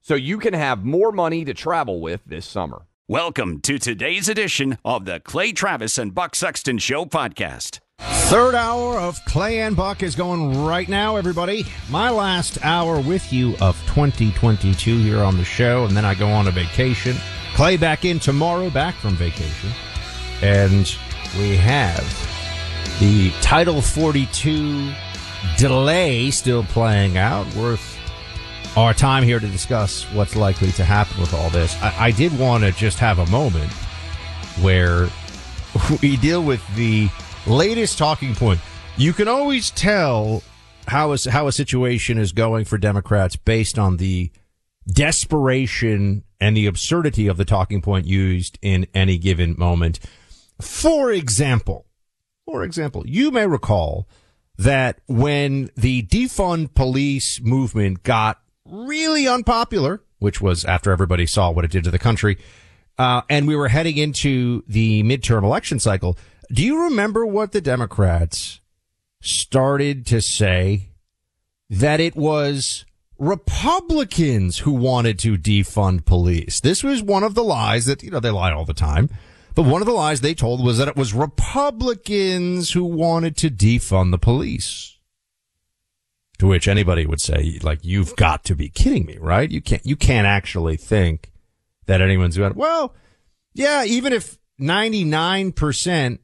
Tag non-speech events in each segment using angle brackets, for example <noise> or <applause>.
so you can have more money to travel with this summer. Welcome to today's edition of the Clay Travis and Buck Sexton Show podcast. Third hour of Clay and Buck is going right now, everybody. My last hour with you of 2022 here on the show, and then I go on a vacation. Clay back in tomorrow, back from vacation. And we have the Title 42 delay still playing out, worth our time here to discuss what's likely to happen with all this. I, I did want to just have a moment where <laughs> we deal with the latest talking point. You can always tell how a, how a situation is going for Democrats based on the desperation and the absurdity of the talking point used in any given moment. For example, for example, you may recall that when the defund police movement got really unpopular, which was after everybody saw what it did to the country. Uh, and we were heading into the midterm election cycle. Do you remember what the Democrats started to say? That it was Republicans who wanted to defund police. This was one of the lies that, you know, they lie all the time. But one of the lies they told was that it was Republicans who wanted to defund the police. To which anybody would say, like, you've got to be kidding me, right? You can't, you can't actually think that anyone's going, well, yeah, even if 99%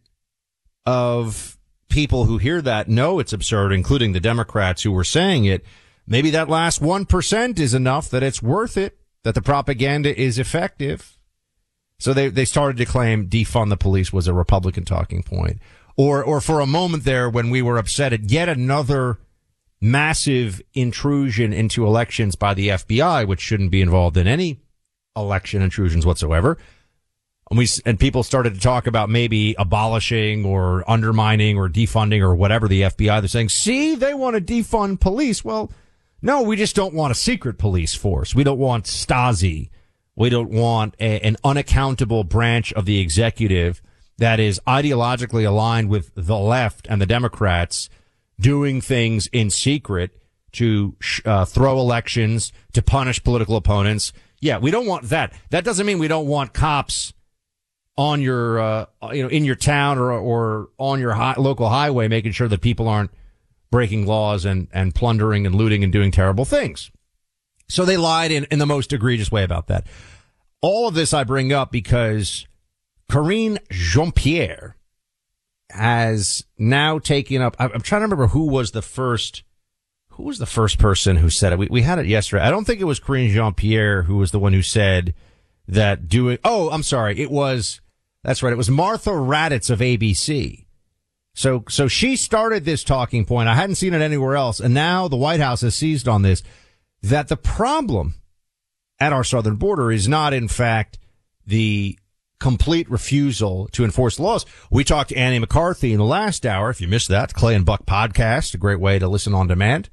of people who hear that know it's absurd, including the Democrats who were saying it, maybe that last 1% is enough that it's worth it, that the propaganda is effective. So they, they started to claim defund the police was a Republican talking point. Or, or for a moment there when we were upset at yet another massive intrusion into elections by the FBI, which shouldn't be involved in any election intrusions whatsoever. And we, and people started to talk about maybe abolishing or undermining or defunding or whatever the FBI. They're saying, see, they want to defund police. Well, no, we just don't want a secret police force. We don't want Stasi. We don't want a, an unaccountable branch of the executive that is ideologically aligned with the left and the Democrats doing things in secret to uh, throw elections, to punish political opponents. Yeah, we don't want that. That doesn't mean we don't want cops on your, uh, you know, in your town or, or on your high, local highway, making sure that people aren't breaking laws and, and plundering and looting and doing terrible things. So they lied in, in the most egregious way about that. All of this I bring up because Karine Jean Pierre, has now taken up. I'm trying to remember who was the first. Who was the first person who said it? We, we had it yesterday. I don't think it was Karine Jean Pierre who was the one who said that doing. Oh, I'm sorry. It was. That's right. It was Martha Raddatz of ABC. So, so she started this talking point. I hadn't seen it anywhere else. And now the White House has seized on this that the problem at our southern border is not in fact the complete refusal to enforce laws. We talked to Andy McCarthy in the last hour. If you missed that, Clay and Buck podcast, a great way to listen on demand.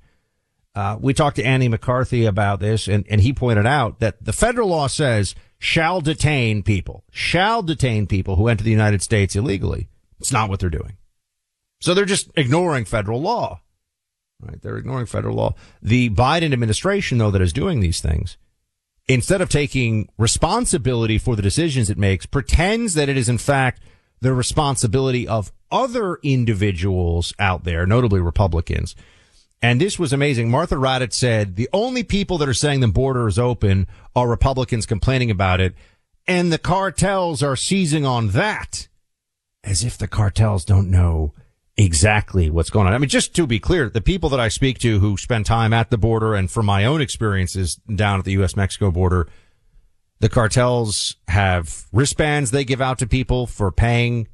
Uh, we talked to Andy McCarthy about this and, and he pointed out that the federal law says shall detain people, shall detain people who enter the United States illegally. It's not what they're doing. So they're just ignoring federal law. Right? They're ignoring federal law. The Biden administration, though, that is doing these things, instead of taking responsibility for the decisions it makes, pretends that it is in fact the responsibility of other individuals out there, notably Republicans. And this was amazing. Martha Raddatz said the only people that are saying the border is open are Republicans complaining about it. And the cartels are seizing on that as if the cartels don't know exactly what's going on. I mean, just to be clear, the people that I speak to who spend time at the border and from my own experiences down at the U.S. Mexico border, the cartels have wristbands they give out to people for paying,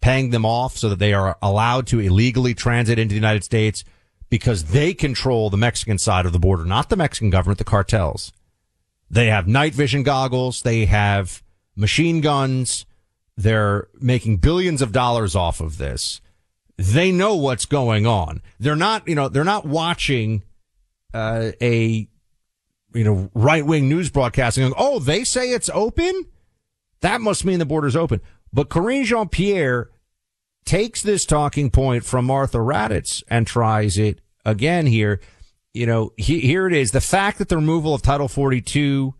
paying them off so that they are allowed to illegally transit into the United States because they control the Mexican side of the border, not the Mexican government, the cartels. They have night vision goggles. They have machine guns. They're making billions of dollars off of this they know what's going on. They're not, you know, they're not watching uh, a, you know, right wing news broadcasting. Going, oh, they say it's open. That must mean the border's open. But Karine Jean Pierre takes this talking point from Martha Raddatz and tries it again here. You know, he, here it is. The fact that the removal of Title 42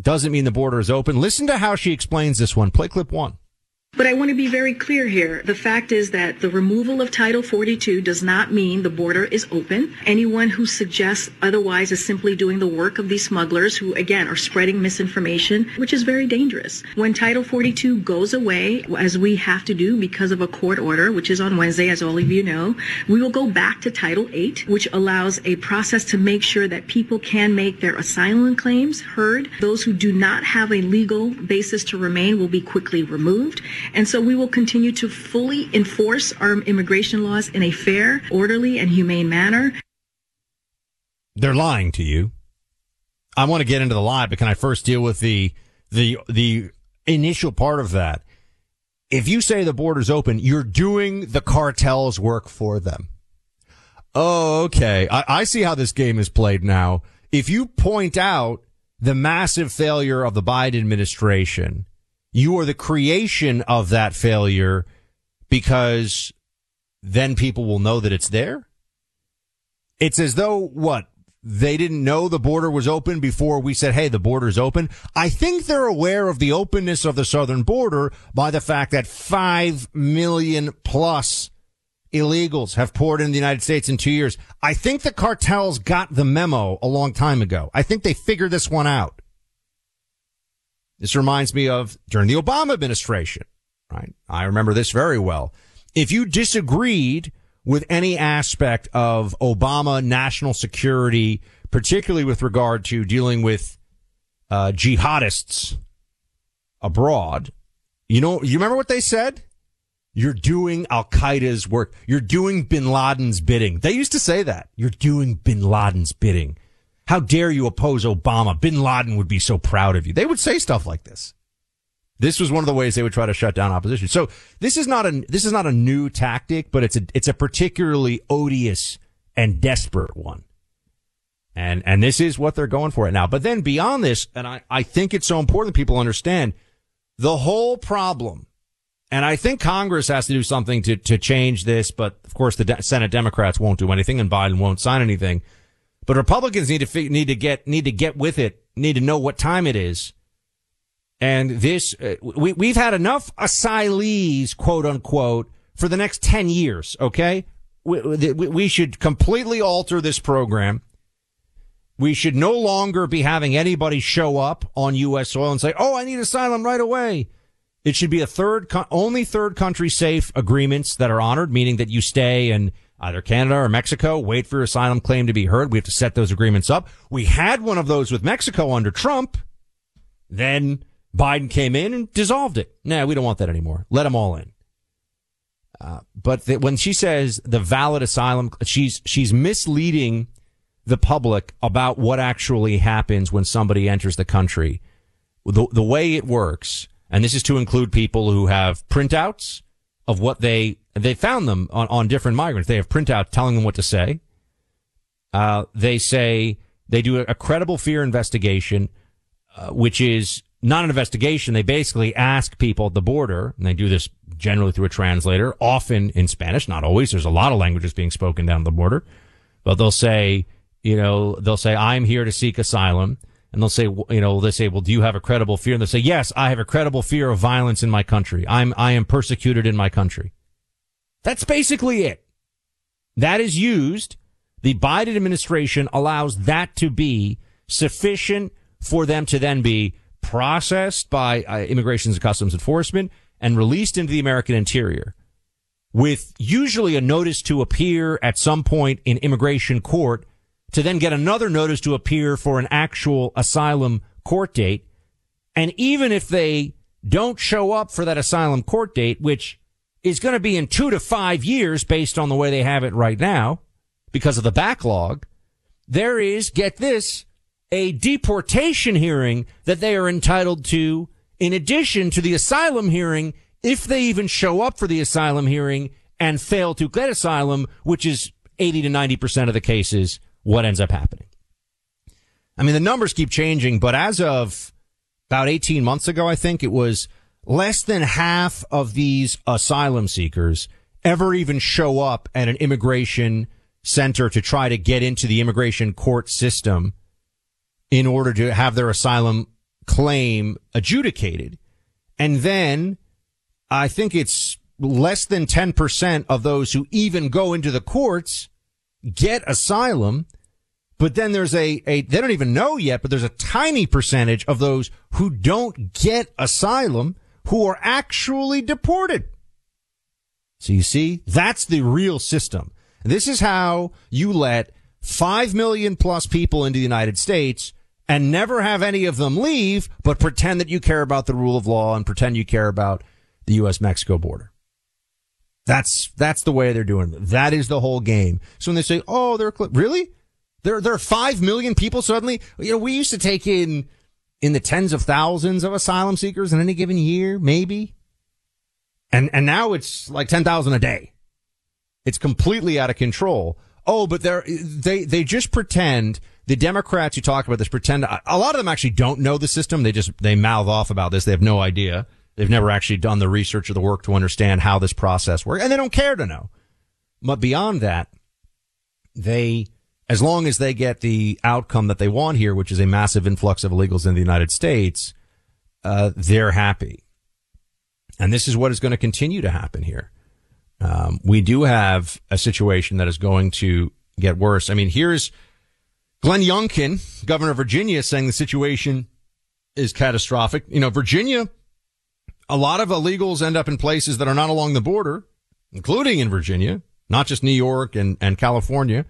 doesn't mean the border is open. Listen to how she explains this one. Play clip one. But I want to be very clear here. The fact is that the removal of Title 42 does not mean the border is open. Anyone who suggests otherwise is simply doing the work of these smugglers who, again, are spreading misinformation, which is very dangerous. When Title 42 goes away, as we have to do because of a court order, which is on Wednesday, as all of you know, we will go back to Title 8, which allows a process to make sure that people can make their asylum claims heard. Those who do not have a legal basis to remain will be quickly removed. And so we will continue to fully enforce our immigration laws in a fair, orderly, and humane manner. They're lying to you. I want to get into the lie, but can I first deal with the the the initial part of that? If you say the border's open, you're doing the cartel's work for them. Oh, okay. I, I see how this game is played now. If you point out the massive failure of the Biden administration you are the creation of that failure because then people will know that it's there. It's as though what? They didn't know the border was open before we said, Hey, the border's open. I think they're aware of the openness of the southern border by the fact that five million plus illegals have poured into the United States in two years. I think the cartels got the memo a long time ago. I think they figured this one out. This reminds me of during the Obama administration, right? I remember this very well. If you disagreed with any aspect of Obama national security, particularly with regard to dealing with uh, jihadists abroad, you know, you remember what they said? You're doing Al Qaeda's work. You're doing bin Laden's bidding. They used to say that. You're doing bin Laden's bidding. How dare you oppose Obama? Bin Laden would be so proud of you. They would say stuff like this. This was one of the ways they would try to shut down opposition. So this is not a this is not a new tactic, but it's a it's a particularly odious and desperate one. And and this is what they're going for it now. But then beyond this, and I, I think it's so important people understand the whole problem. And I think Congress has to do something to, to change this, but of course the De- Senate Democrats won't do anything and Biden won't sign anything. But Republicans need to need to get need to get with it. Need to know what time it is. And this uh, we we've had enough asylees, quote unquote, for the next ten years. Okay, we, we should completely alter this program. We should no longer be having anybody show up on U.S. soil and say, "Oh, I need asylum right away." It should be a third, only third country safe agreements that are honored, meaning that you stay and either Canada or Mexico, wait for your asylum claim to be heard. We have to set those agreements up. We had one of those with Mexico under Trump. Then Biden came in and dissolved it. Nah, we don't want that anymore. Let them all in. Uh, but the, when she says the valid asylum, she's she's misleading the public about what actually happens when somebody enters the country. The the way it works And this is to include people who have printouts of what they, they found them on, on different migrants. They have printouts telling them what to say. Uh, they say they do a, a credible fear investigation, uh, which is not an investigation. They basically ask people at the border, and they do this generally through a translator, often in Spanish, not always. There's a lot of languages being spoken down the border, but they'll say, you know, they'll say, I'm here to seek asylum. And they'll say, you know, they say, well, do you have a credible fear? And they'll say, yes, I have a credible fear of violence in my country. I'm, I am persecuted in my country. That's basically it. That is used. The Biden administration allows that to be sufficient for them to then be processed by uh, Immigration and Customs Enforcement and released into the American interior with usually a notice to appear at some point in immigration court to then get another notice to appear for an actual asylum court date. And even if they don't show up for that asylum court date, which is going to be in two to five years based on the way they have it right now because of the backlog, there is, get this, a deportation hearing that they are entitled to in addition to the asylum hearing if they even show up for the asylum hearing and fail to get asylum, which is 80 to 90% of the cases, what ends up happening. I mean, the numbers keep changing, but as of about 18 months ago, I think it was less than half of these asylum seekers ever even show up at an immigration center to try to get into the immigration court system in order to have their asylum claim adjudicated. And then I think it's less than 10% of those who even go into the courts get asylum. But then there's a, a, they don't even know yet, but there's a tiny percentage of those who don't get asylum who are actually deported. So you see, that's the real system. This is how you let 5 million plus people into the United States and never have any of them leave, but pretend that you care about the rule of law and pretend you care about the U.S. Mexico border. That's, that's the way they're doing it. That is the whole game. So when they say, oh, they're, really? There, there are 5 million people suddenly? You know, we used to take in, in the tens of thousands of asylum seekers in any given year, maybe. And, and now it's like 10,000 a day. It's completely out of control. Oh, but they're, they, they just pretend the Democrats who talk about this pretend a lot of them actually don't know the system. They just, they mouth off about this. They have no idea. They've never actually done the research or the work to understand how this process works and they don't care to know. But beyond that, they, as long as they get the outcome that they want here, which is a massive influx of illegals in the United States, uh, they're happy. And this is what is going to continue to happen here. Um, we do have a situation that is going to get worse. I mean, here's Glenn Youngkin, governor of Virginia, saying the situation is catastrophic. You know, Virginia, a lot of illegals end up in places that are not along the border, including in Virginia, not just New York and, and California.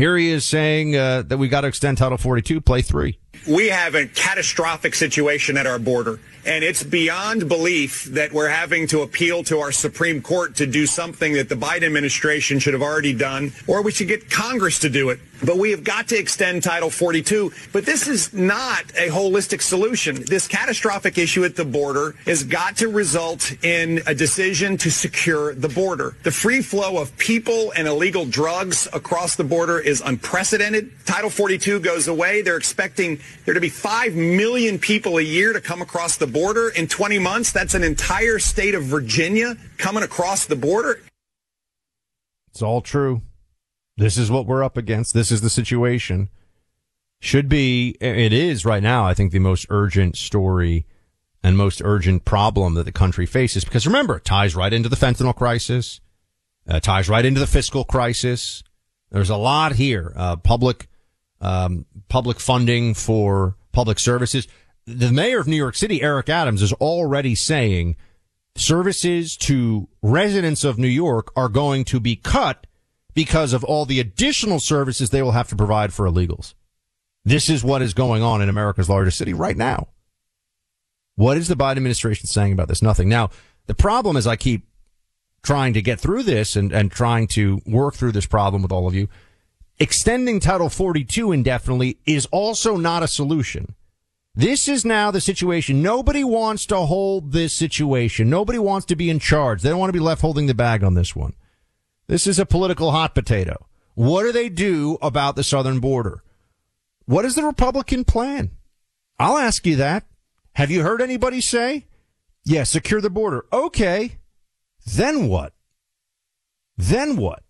Here he is saying uh, that we got to extend Title 42, play three. We have a catastrophic situation at our border. And it's beyond belief that we're having to appeal to our Supreme Court to do something that the Biden administration should have already done, or we should get Congress to do it. But we have got to extend Title 42. But this is not a holistic solution. This catastrophic issue at the border has got to result in a decision to secure the border. The free flow of people and illegal drugs across the border is unprecedented. Title 42 goes away. They're expecting there to be 5 million people a year to come across the border in 20 months. That's an entire state of Virginia coming across the border. It's all true. This is what we're up against. This is the situation. Should be, it is right now, I think the most urgent story and most urgent problem that the country faces. Because remember, it ties right into the fentanyl crisis, uh, ties right into the fiscal crisis. There's a lot here. Uh, public, um, public funding for public services the mayor of New York City, Eric Adams, is already saying services to residents of New York are going to be cut because of all the additional services they will have to provide for illegals. This is what is going on in America's largest city right now. What is the Biden administration saying about this? Nothing. Now, the problem is I keep trying to get through this and, and trying to work through this problem with all of you. Extending Title 42 indefinitely is also not a solution This is now the situation. Nobody wants to hold this situation. Nobody wants to be in charge. They don't want to be left holding the bag on this one. This is a political hot potato. What do they do about the southern border? What is the Republican plan? I'll ask you that. Have you heard anybody say, yeah, secure the border? Okay. Then what? Then what?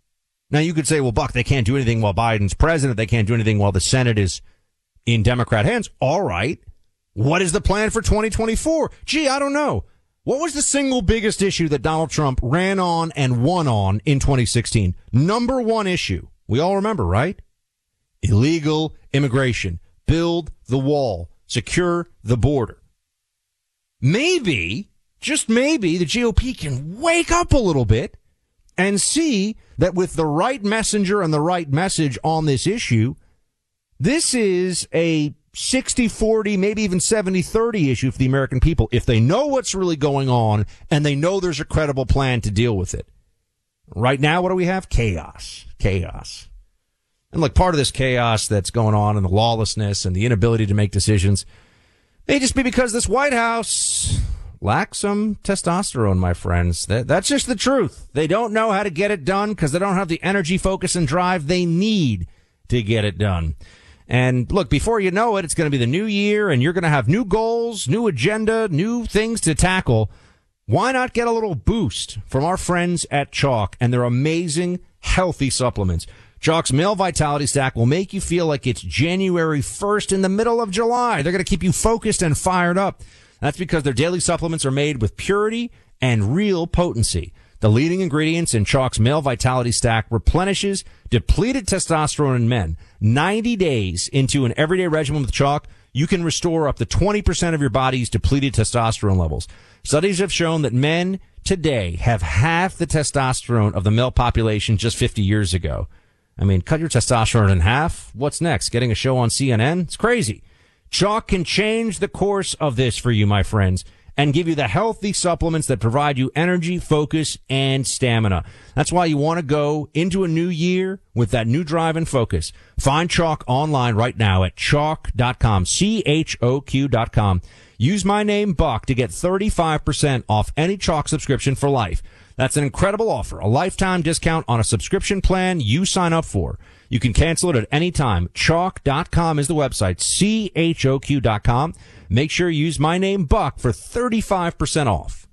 Now you could say, well, Buck, they can't do anything while Biden's president. They can't do anything while the Senate is in Democrat hands. All right. What is the plan for 2024? Gee, I don't know. What was the single biggest issue that Donald Trump ran on and won on in 2016? Number one issue. We all remember, right? Illegal immigration. Build the wall. Secure the border. Maybe, just maybe, the GOP can wake up a little bit and see that with the right messenger and the right message on this issue, this is a 60 40, maybe even 70 30 issue for the American people if they know what's really going on and they know there's a credible plan to deal with it. Right now, what do we have? Chaos. Chaos. And look, part of this chaos that's going on and the lawlessness and the inability to make decisions may just be because this White House lacks some testosterone, my friends. That, that's just the truth. They don't know how to get it done because they don't have the energy, focus, and drive they need to get it done. And look, before you know it, it's going to be the new year and you're going to have new goals, new agenda, new things to tackle. Why not get a little boost from our friends at Choq and their amazing healthy supplements? Choq's Male Vitality Stack will make you feel like it's January 1st in the middle of July. They're going to keep you focused and fired up. That's because their daily supplements are made with purity and real potency. The leading ingredients in Choq's Male Vitality Stack replenishes depleted testosterone in men. 90 days into an everyday regimen with Choq, you can restore up to 20% of your body's depleted testosterone levels. Studies have shown that men today have half the testosterone of the male population just 50 years ago. I mean, cut your testosterone in half. What's next? Getting a show on CNN? It's crazy. Choq can change the course of this for you, my friends, and give you the healthy supplements that provide you energy, focus, and stamina. That's why you want to go into a new year with that new drive and focus. Find Choq online right now at choq.com, C-H-O-Q.com. Use my name, Buck, to get 35% off any Choq subscription for life. That's an incredible offer, a lifetime discount on a subscription plan you sign up for. You can cancel it at any time. Choq.com is the website. C-H-O-Q.com. Make sure you use my name, Buck, for 35% off.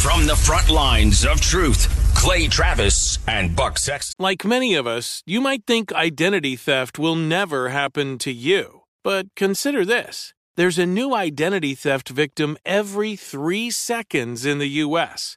From the front lines of truth, Clay Travis and Buck Sex. Like many of us, you might think identity theft will never happen to you. But consider this. There's a new identity theft victim every three seconds in the U.S.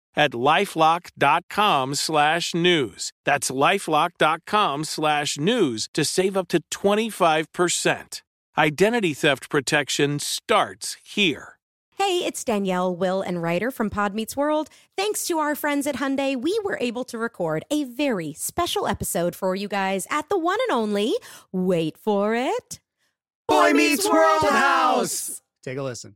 at lifelock.com slash news. That's lifelock.com slash news to save up to 25%. Identity theft protection starts here. Hey, it's Danielle, Will, and Rider from Pod Meets World. Thanks to our friends at Hyundai, we were able to record a very special episode for you guys at the one and only, wait for it, Boy Meets World House. Take a listen.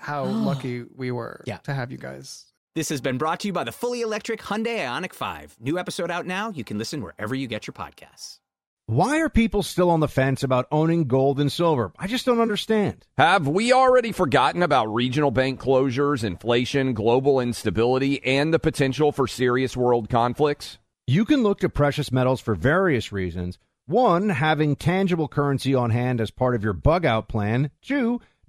how <gasps> lucky we were Yeah. to have you guys. This has been brought to you by the fully electric Hyundai Ioniq 5. New episode out now. You can listen wherever you get your podcasts. Why are people still on the fence about owning gold and silver? I just don't understand. Have we already forgotten about regional bank closures, inflation, global instability, and the potential for serious world conflicts? You can look to precious metals for various reasons. One, having tangible currency on hand as part of your bug out plan. Two,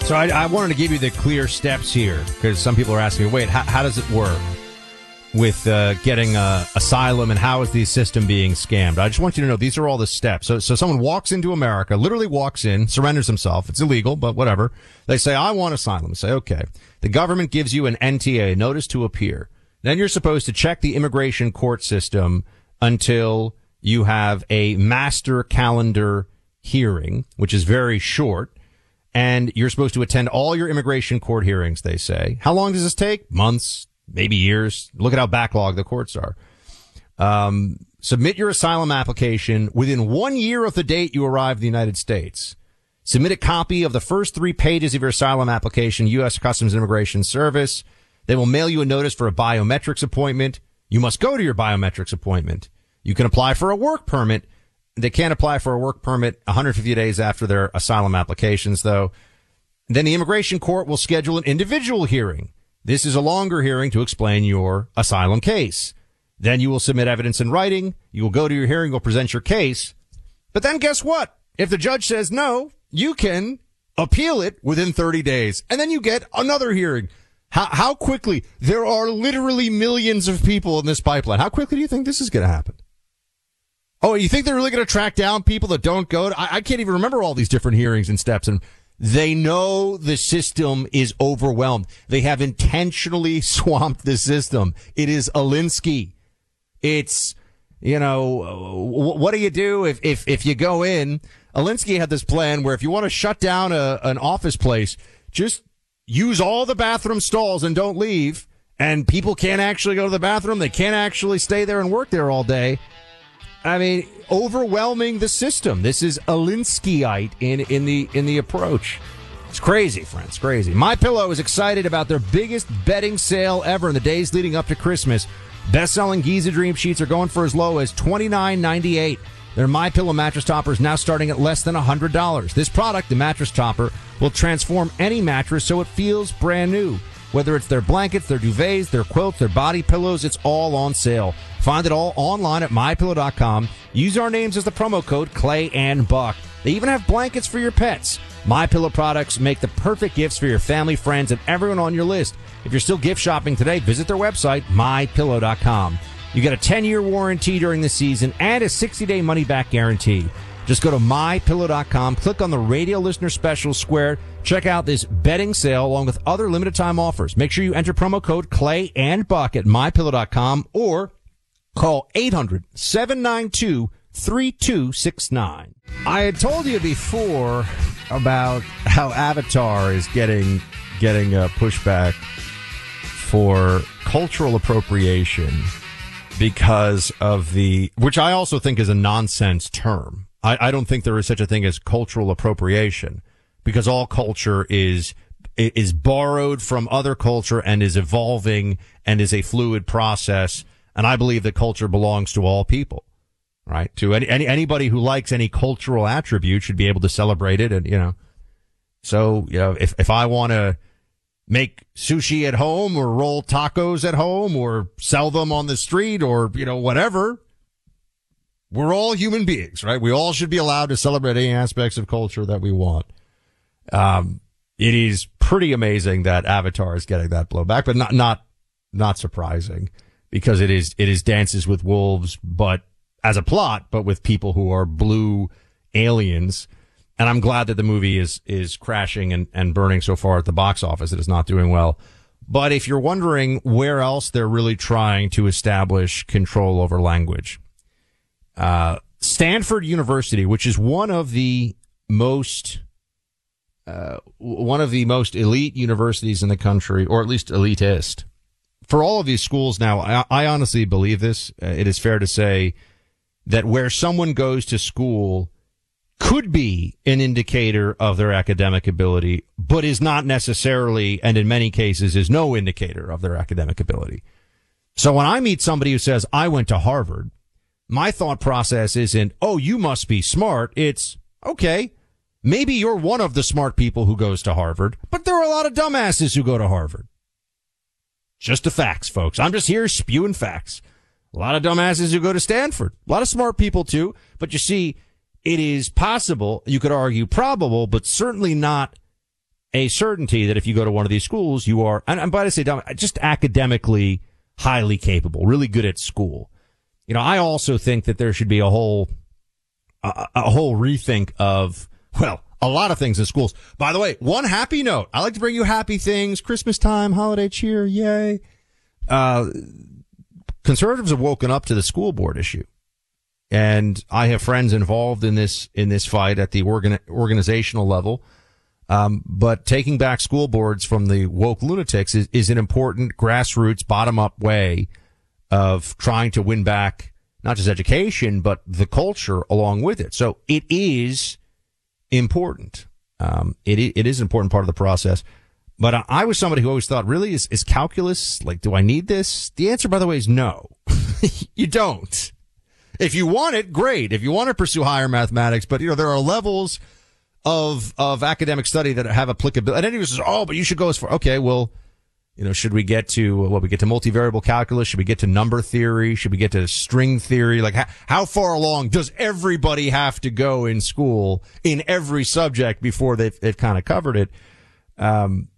So I, I wanted to give you the clear steps here because some people are asking, wait, how, how does it work with uh, getting uh, asylum and how is the system being scammed? I just want you to know these are all the steps. So, so someone walks into America, literally walks in, surrenders himself. It's illegal, but whatever. They say, I want asylum. Say, okay. The government gives you an NTA, notice to appear. Then you're supposed to check the immigration court system until you have a master calendar hearing, which is very short and you're supposed to attend all your immigration court hearings, they say. How long does this take? Months, maybe years. Look at how backlogged the courts are. Um, submit your asylum application within one year of the date you arrive in the United States. Submit a copy of the first three pages of your asylum application, U.S. Customs and Immigration Service. They will mail you a notice for a biometrics appointment. You must go to your biometrics appointment. You can apply for a work permit. They can't apply for a work permit 150 days after their asylum applications, though. Then the immigration court will schedule an individual hearing. This is a longer hearing to explain your asylum case. Then you will submit evidence in writing. You will go to your hearing, You'll present your case. But then guess what? If the judge says no, you can appeal it within 30 days. And then you get another hearing. How, how quickly? There are literally millions of people in this pipeline. How quickly do you think this is going to happen? Oh, you think they're really going to track down people that don't go? To, I, I can't even remember all these different hearings and steps. And they know the system is overwhelmed. They have intentionally <laughs> swamped the system. It is Alinsky. It's, you know, wh- what do you do if, if, if you go in? Alinsky had this plan where if you want to shut down a, an office place, just use all the bathroom stalls and don't leave. And people can't actually go to the bathroom. They can't actually stay there and work there all day. I mean, overwhelming the system. This is Alinskyite in, in the in the approach. It's crazy, friends. Crazy. My Pillow is excited about their biggest bedding sale ever in the days leading up to Christmas. Best-selling Giza Dream sheets are going for as low as twenty nine ninety eight. Their My Pillow mattress topper is now starting at less than hundred dollars. This product, the mattress topper, will transform any mattress so it feels brand new. Whether it's their blankets, their duvets, their quilts, their body pillows, it's all on sale. Find it all online at mypillow.com. Use our names as the promo code Clay and Buck. They even have blankets for your pets. My Pillow products make the perfect gifts for your family, friends, and everyone on your list. If you're still gift shopping today, visit their website, mypillow.com. You get a 10-year warranty during the season and a 60-day money-back guarantee. Just go to mypillow.com, click on the radio listener special square, check out this betting sale along with other limited time offers. Make sure you enter promo code Clay and Buck at mypillow.com or call 800-792-3269. I had told you before about how Avatar is getting getting a pushback for cultural appropriation because of the which I also think is a nonsense term. I, I don't think there is such a thing as cultural appropriation because all culture is is borrowed from other culture and is evolving and is a fluid process. And I believe that culture belongs to all people, right? To any, any anybody who likes any cultural attribute should be able to celebrate it. And you know, so you know, if if I want to make sushi at home or roll tacos at home or sell them on the street or you know whatever, we're all human beings, right? We all should be allowed to celebrate any aspects of culture that we want. Um, it is pretty amazing that Avatar is getting that blowback, but not, not, not surprising because it is, it is dances with wolves, but as a plot, but with people who are blue aliens. And I'm glad that the movie is, is crashing and, and burning so far at the box office. It is not doing well. But if you're wondering where else they're really trying to establish control over language, uh, Stanford University, which is one of the most uh, one of the most elite universities in the country, or at least elitist. For all of these schools now, I, I honestly believe this. Uh, it is fair to say that where someone goes to school could be an indicator of their academic ability, but is not necessarily, and in many cases is no indicator of their academic ability. So when I meet somebody who says, I went to Harvard, my thought process isn't, oh, you must be smart. It's, okay, maybe you're one of the smart people who goes to Harvard, but there are a lot of dumbasses who go to Harvard. Just the facts, folks. I'm just here spewing facts. A lot of dumbasses who go to Stanford. A lot of smart people too. But you see, it is possible, you could argue probable, but certainly not a certainty that if you go to one of these schools, you are, and, and by to say dumb, just academically highly capable, really good at school. You know, I also think that there should be a whole, a, a whole rethink of, well, a lot of things in schools. By the way, one happy note. I like to bring you happy things. Christmas time, holiday cheer, yay. Uh, conservatives have woken up to the school board issue. And I have friends involved in this, in this fight at the organ, organizational level. Um, but taking back school boards from the woke lunatics is, is an important grassroots bottom up way of trying to win back not just education, but the culture along with it. So it is important. Um, it, it is an important part of the process. But I, I was somebody who always thought, really, is, is calculus, like, do I need this? The answer, by the way, is no. <laughs> you don't. If you want it, great. If you want to pursue higher mathematics, but you know, there are levels of, of academic study that have applicability. And anyone says, oh, but you should go as far. Okay, well, you know, should we get to what we get to multivariable calculus? Should we get to number theory? Should we get to string theory? Like how, how far along does everybody have to go in school in every subject before they've, they've kind of covered it? Um,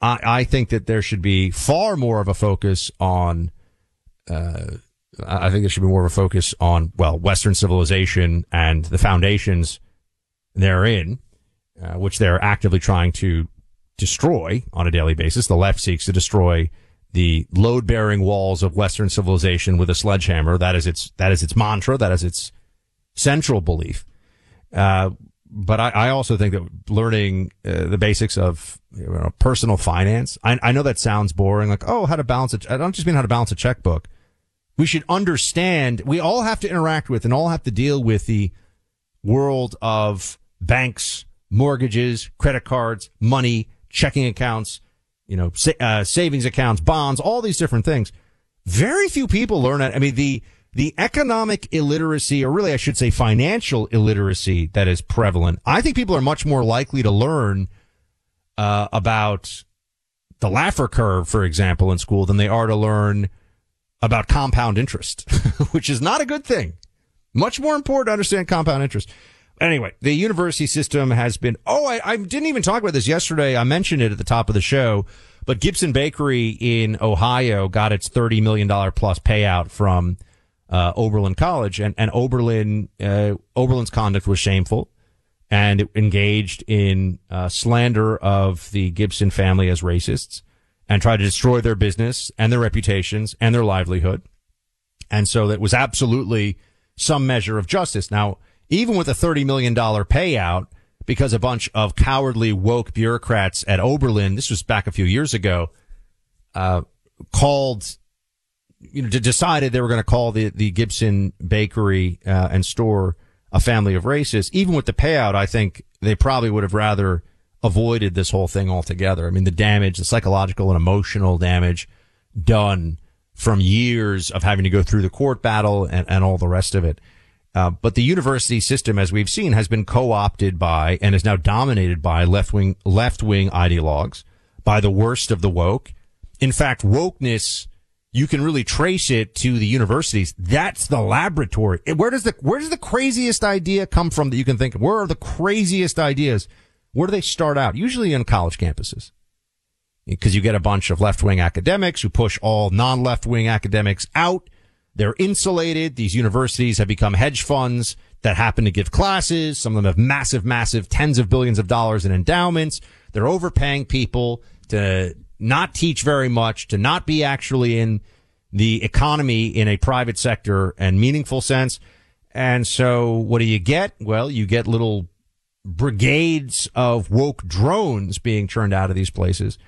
I, I think that there should be far more of a focus on, uh, I think there should be more of a focus on, well, Western civilization and the foundations therein, uh, which they're actively trying to destroy on a daily basis. The left seeks to destroy the load bearing walls of Western civilization with a sledgehammer. That is its, that is its mantra. That is its central belief. Uh, but I, I, also think that learning uh, the basics of you know, personal finance. I, I, know that sounds boring. Like, oh, how to balance it. I don't just mean how to balance a checkbook. We should understand. We all have to interact with and all have to deal with the world of banks, mortgages, credit cards, money, checking accounts, you know, sa- uh, savings accounts, bonds, all these different things. Very few people learn it. I mean, the, the economic illiteracy, or really I should say financial illiteracy that is prevalent. I think people are much more likely to learn, uh, about the Laffer curve, for example, in school than they are to learn about compound interest, <laughs> which is not a good thing. Much more important to understand compound interest. Anyway, the university system has been, oh, I, I didn't even talk about this yesterday. I mentioned it at the top of the show, but Gibson Bakery in Ohio got its $30 million plus payout from, uh, Oberlin College and, and Oberlin, uh, Oberlin's conduct was shameful and engaged in, uh, slander of the Gibson family as racists and tried to destroy their business and their reputations and their livelihood. And so that was absolutely some measure of justice. Now, even with a $30 million payout, because a bunch of cowardly woke bureaucrats at Oberlin, this was back a few years ago, uh, called, you know, decided they were going to call the, the Gibson bakery, uh, and store a family of racists. Even with the payout, I think they probably would have rather avoided this whole thing altogether. I mean, the damage, the psychological and emotional damage done from years of having to go through the court battle and, and all the rest of it. Uh, but the university system, as we've seen, has been co-opted by and is now dominated by left-wing, left-wing ideologues, by the worst of the woke. In fact, wokeness, you can really trace it to the universities. That's the laboratory. Where does the, where does the craziest idea come from that you can think of? Where are the craziest ideas? Where do they start out? Usually on college campuses. Because you get a bunch of left-wing academics who push all non-left-wing academics out. They're insulated. These universities have become hedge funds that happen to give classes. Some of them have massive, massive tens of billions of dollars in endowments. They're overpaying people to not teach very much, to not be actually in the economy in a private sector and meaningful sense. And so what do you get? Well, you get little brigades of woke drones being churned out of these places.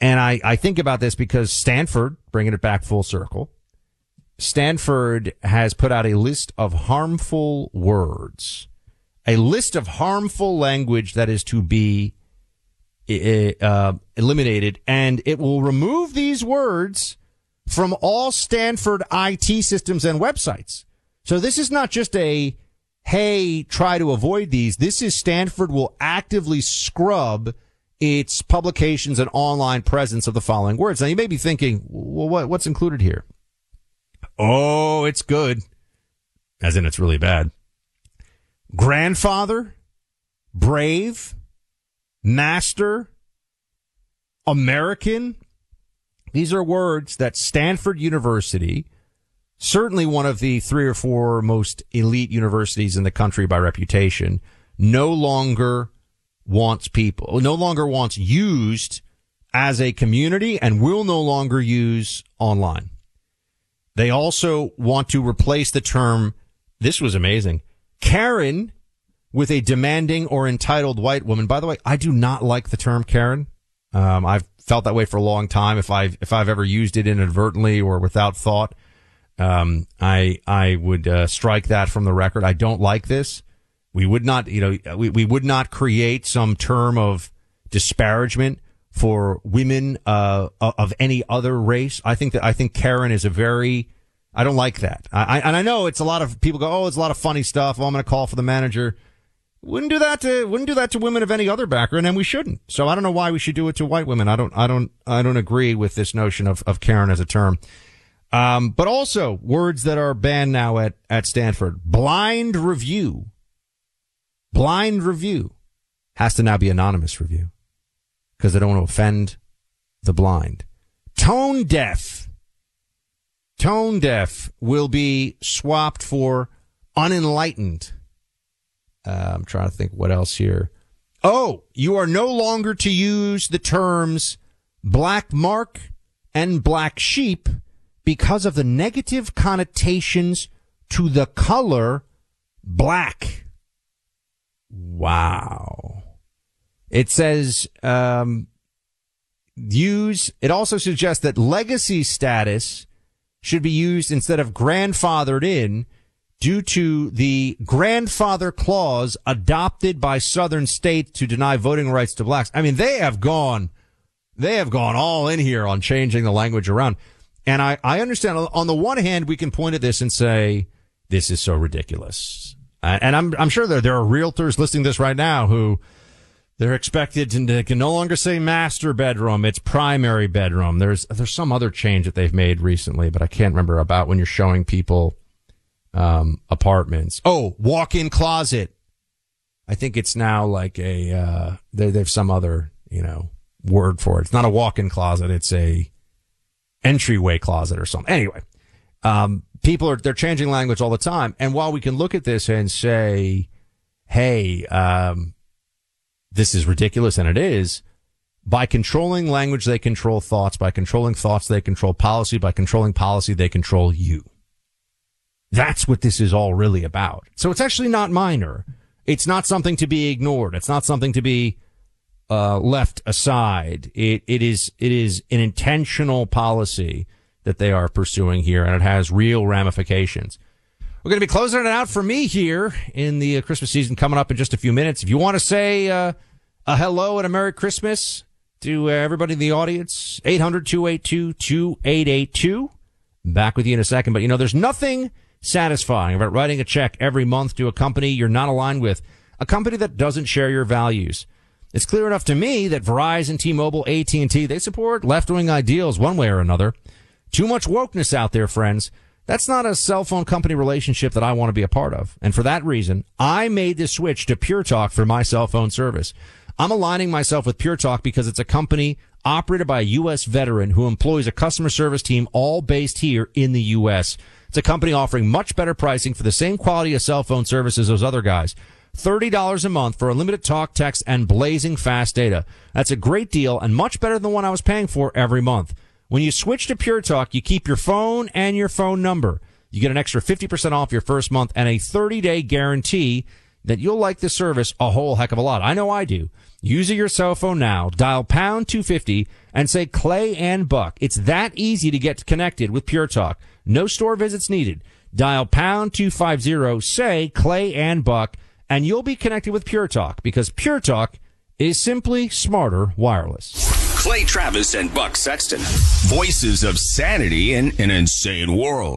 And I, I think about this because Stanford, bringing it back full circle, Stanford has put out a list of harmful words, a list of harmful language that is to be uh, eliminated, and it will remove these words from all Stanford IT systems and websites. So this is not just a, hey, try to avoid these. This is Stanford will actively scrub its publications and online presence of the following words. Now you may be thinking, well, what, what's included here? Oh, it's good. As in, it's really bad. Grandfather, brave, master, American. These are words that Stanford University, certainly one of the three or four most elite universities in the country by reputation, no longer wants people, no longer wants used as a community and will no longer use online. They also want to replace the term, this was amazing, Karen with a demanding or entitled white woman. By the way, I do not like the term Karen. Um, I've felt that way for a long time. If I've, if I've ever used it inadvertently or without thought, um, I, I would, uh, strike that from the record. I don't like this. We would not, you know, we, we would not create some term of disparagement for women uh, of any other race. I think that I think Karen is a very I don't like that. I, I and I know it's a lot of people go, oh, it's a lot of funny stuff. Oh, I'm going to call for the manager. Wouldn't do that to wouldn't do that to women of any other background, and we shouldn't. So I don't know why we should do it to white women. I don't I don't I don't agree with this notion of of Karen as a term. Um, but also words that are banned now at at Stanford: blind review blind review has to now be anonymous review because they don't want to offend the blind. Tone deaf. Tone deaf will be swapped for unenlightened. Uh, I'm trying to think what else here. Oh, you are no longer to use the terms black mark and black sheep because of the negative connotations to the color black. Wow. It says, um, use, it also suggests that legacy status should be used instead of grandfathered in due to the grandfather clause adopted by southern states to deny voting rights to blacks. I mean, they have gone, they have gone all in here on changing the language around. And I, I understand on the one hand, we can point at this and say, this is so ridiculous. Uh, and I'm, I'm sure there, there are realtors listening this right now who they're expected to they can no longer say master bedroom. It's primary bedroom. There's, there's some other change that they've made recently, but I can't remember about when you're showing people, um, apartments. Oh, walk-in closet. I think it's now like a, uh, they, there's some other, you know, word for it. It's not a walk-in closet. It's a entryway closet or something. Anyway, um, people are they're changing language all the time. And while we can look at this and say, "Hey, um, this is ridiculous," and it is, by controlling language, they control thoughts. By controlling thoughts, they control policy. By controlling policy, they control you. That's what this is all really about. So it's actually not minor. It's not something to be ignored. It's not something to be uh, left aside. It it is it is an intentional policy that they are pursuing here, and it has real ramifications. We're going to be closing it out for me here in the uh, Christmas season coming up in just a few minutes. If you want to say uh, a hello and a Merry Christmas to uh, everybody in the audience, 800 282 2882. Back with you in a second. But, you know, there's nothing satisfying about writing a check every month to a company you're not aligned with, a company that doesn't share your values. It's clear enough to me that Verizon, T-Mobile, AT&T, they support left-wing ideals one way or another. Too much wokeness out there, friends. That's not a cell phone company relationship that I want to be a part of. And for that reason, I made the switch to Pure Talk for my cell phone service. I'm aligning myself with Pure Talk because it's a company operated by a U.S. veteran who employs a customer service team all based here in the U.S. It's a company offering much better pricing for the same quality of cell phone service as those other guys. $30 a month for unlimited talk, text, and blazing fast data. That's a great deal and much better than the one I was paying for every month. When you switch to Pure Talk, you keep your phone and your phone number. You get an extra 50% off your first month and a 30 day guarantee that you'll like the service a whole heck of a lot. I know I do. Use your cell phone now, dial pound 250 and say Clay and Buck. It's that easy to get connected with Pure Talk. No store visits needed. Dial pound 250, say Clay and Buck, and you'll be connected with Pure Talk because Pure Talk is simply smarter wireless. Clay Travis and Buck Sexton. Voices of sanity in an insane world.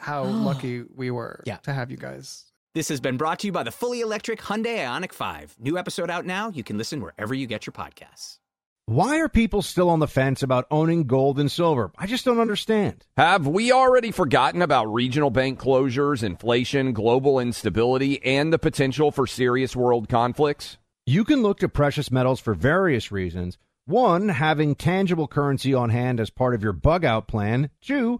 how <gasps> lucky we were Yeah. to have you guys. This has been brought to you by the fully electric Hyundai Ioniq 5. New episode out now. You can listen wherever you get your podcasts. Why are people still on the fence about owning gold and silver? I just don't understand. Have we already forgotten about regional bank closures, inflation, global instability, and the potential for serious world conflicts? You can look to precious metals for various reasons. One, having tangible currency on hand as part of your bug out plan. Two,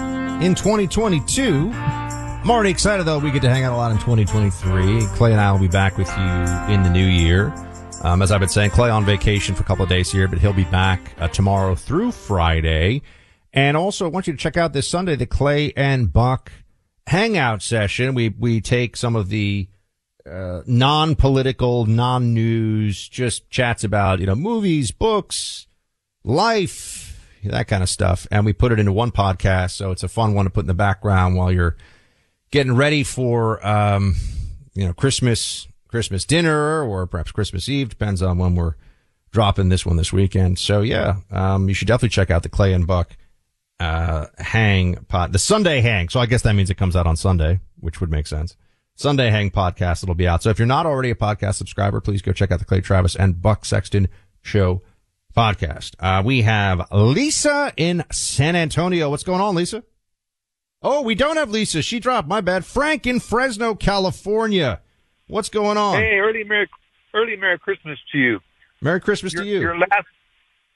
in 2022. I'm already excited though. We get to hang out a lot in 2023. Clay and I will be back with you in the new year. Um, as I've been saying, Clay on vacation for a couple of days here, but he'll be back uh, tomorrow through Friday. And also, I want you to check out this Sunday the Clay and Buck hangout session. We we take some of the uh, non-political, non-news, just chats about you know movies, books, life, that kind of stuff, and we put it into one podcast. So it's a fun one to put in the background while you're getting ready for um, you know Christmas Christmas dinner or perhaps Christmas Eve, depends on when we're dropping this one this weekend. So yeah, um, you should definitely check out the Clay and Buck uh, hang pod, the Sunday hang. So I guess that means it comes out on Sunday, which would make sense. Sunday hang podcast. It'll be out. So if you're not already a podcast subscriber, please go check out the Clay Travis and Buck Sexton show podcast. Uh, we have Lisa in San Antonio. What's going on, Lisa? Oh, we don't have Lisa. She dropped. My bad. Frank in Fresno, California. What's going on? Hey, early Merry, early Merry Christmas to you. Merry Christmas your, to you. Your last,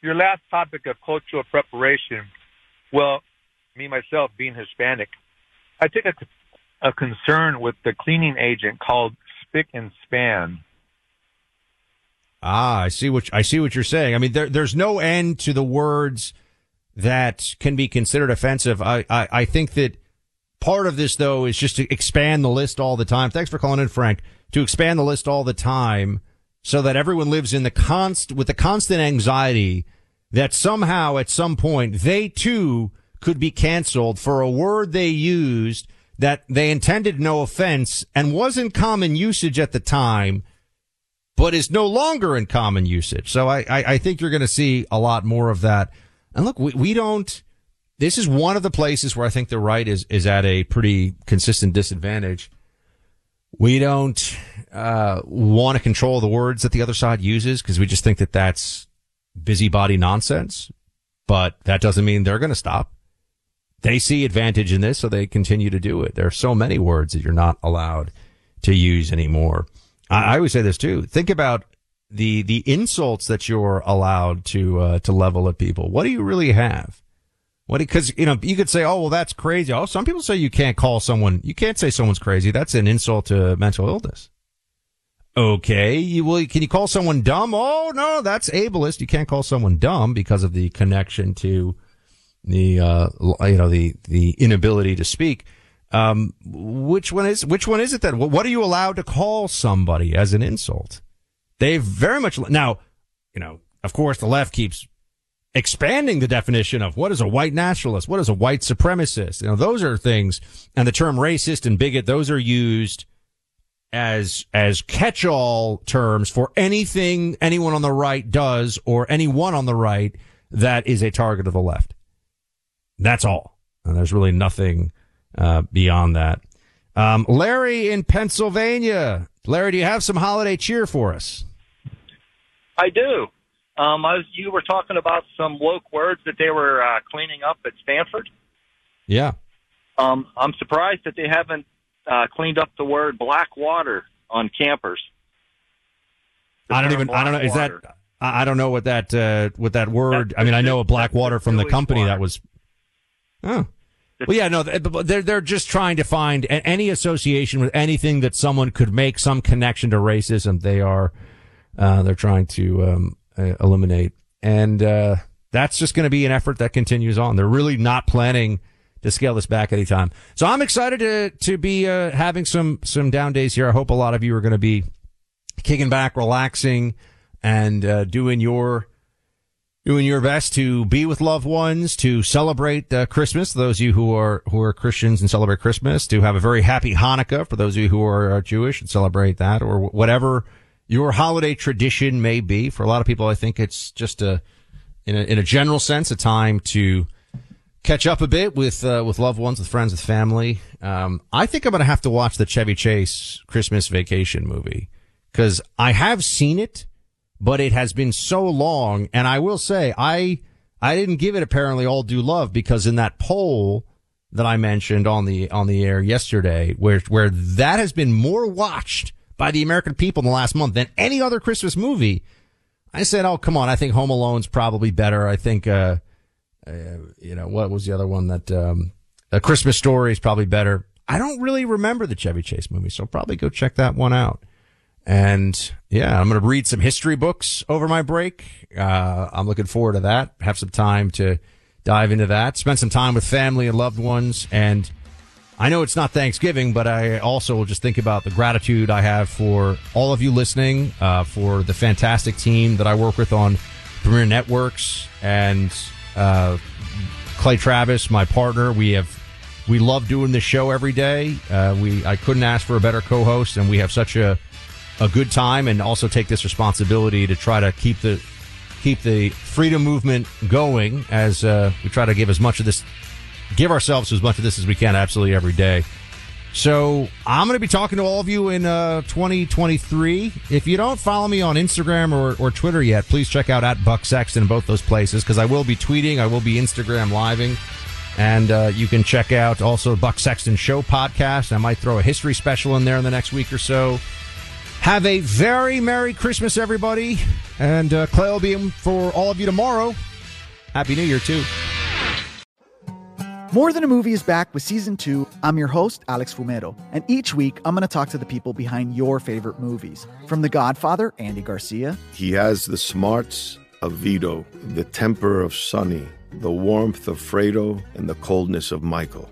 your last topic of cultural preparation. Well, me myself being Hispanic, I take a, a concern with the cleaning agent called spick and span. Ah, I see what I see what you're saying. I mean, there, there's no end to the words that can be considered offensive. I, I, I think that part of this though is just to expand the list all the time. Thanks for calling in, Frank. To expand the list all the time so that everyone lives in the const with the constant anxiety that somehow at some point they too could be canceled for a word they used that they intended no offense and wasn't common usage at the time, but is no longer in common usage. So I, I, I think you're going to see a lot more of that. And look, we, we don't, this is one of the places where I think the right is, is at a pretty consistent disadvantage. We don't, uh, want to control the words that the other side uses because we just think that that's busybody nonsense, but that doesn't mean they're going to stop. They see advantage in this, so they continue to do it. There are so many words that you're not allowed to use anymore. I, I always say this too. Think about the the insults that you're allowed to uh, to level at people. What do you really have? What because you know you could say, oh well, that's crazy. Oh, some people say you can't call someone, you can't say someone's crazy. That's an insult to mental illness. Okay, you will. Can you call someone dumb? Oh no, that's ableist. You can't call someone dumb because of the connection to the uh, you know the the inability to speak. Um, which one is which one is it then? What are you allowed to call somebody as an insult? They've very much now, you know. Of course, the left keeps expanding the definition of what is a white nationalist, what is a white supremacist. You know, those are things, and the term racist and bigot, those are used as as catch-all terms for anything anyone on the right does or anyone on the right that is a target of the left. That's all. And there's really nothing uh, beyond that. Um, Larry in Pennsylvania. Larry, do you have some holiday cheer for us? I do. Um, I was, you were talking about some woke words that they were uh, cleaning up at Stanford. Yeah. Um, I'm surprised that they haven't uh, cleaned up the word black water on campers. The I don't even. I don't know. Is that? water. I I don't know what that uh, what that word. I mean, I know a black water from the company that was. Oh. Well, yeah, no, they're they're just trying to find any association with anything that someone could make some connection to racism. They are, uh, they're trying to um, eliminate, and uh, that's just going to be an effort that continues on. They're really not planning to scale this back anytime. So I'm excited to to be uh, having some some down days here. I hope a lot of you are going to be kicking back, relaxing, and uh, doing your doing your best to be with loved ones, to celebrate uh, Christmas. Those of you who are who are Christians and celebrate Christmas, to have a very happy Hanukkah for those of you who are, are Jewish and celebrate that, or whatever your holiday tradition may be. For a lot of people, I think it's just a in a, in a general sense a time to catch up a bit with uh, with loved ones, with friends, with family. Um, I think I'm going to have to watch the Chevy Chase Christmas Vacation movie because I have seen it, but it has been so long. And I will say, I I didn't give it apparently all due love because in that poll that I mentioned on the on the air yesterday, where where that has been more watched by the American people in the last month than any other Christmas movie. I said, "Oh, come on! I think Home Alone's probably better. I think, uh, uh, you know, what was the other one that um, A Christmas Story is probably better." I don't really remember the Chevy Chase movie, so probably go check that one out. And yeah, I'm going to read some history books over my break. Uh, I'm looking forward to that. Have some time to dive into that. Spend some time with family and loved ones. And I know it's not Thanksgiving, but I also will just think about the gratitude I have for all of you listening, uh, for the fantastic team that I work with on Premiere Networks and, uh, Clay Travis, my partner. We have, we love doing this show every day. Uh, we, I couldn't ask for a better co-host and we have such a, a good time and also take this responsibility to try to keep the keep the freedom movement going as uh, we try to give as much of this, give ourselves as much of this as we can absolutely every day. So I'm going to be talking to all of you in uh, 2023. If you don't follow me on Instagram or, or Twitter yet, please check out at Buck Sexton in both those places because I will be tweeting, I will be Instagram living, and uh, you can check out also Buck Sexton Show podcast. I might throw a history special in there in the next week or so. Have a very Merry Christmas, everybody, and uh, Clay will be in for all of you tomorrow. Happy New Year too. More Than a Movie is back with season two. I'm your host, Alex Fumero, and each week I'm going to talk to the people behind your favorite movies. From The Godfather, Andy Garcia, He has the smarts of Vito, the temper of Sonny, the warmth of Fredo, and the coldness of Michael.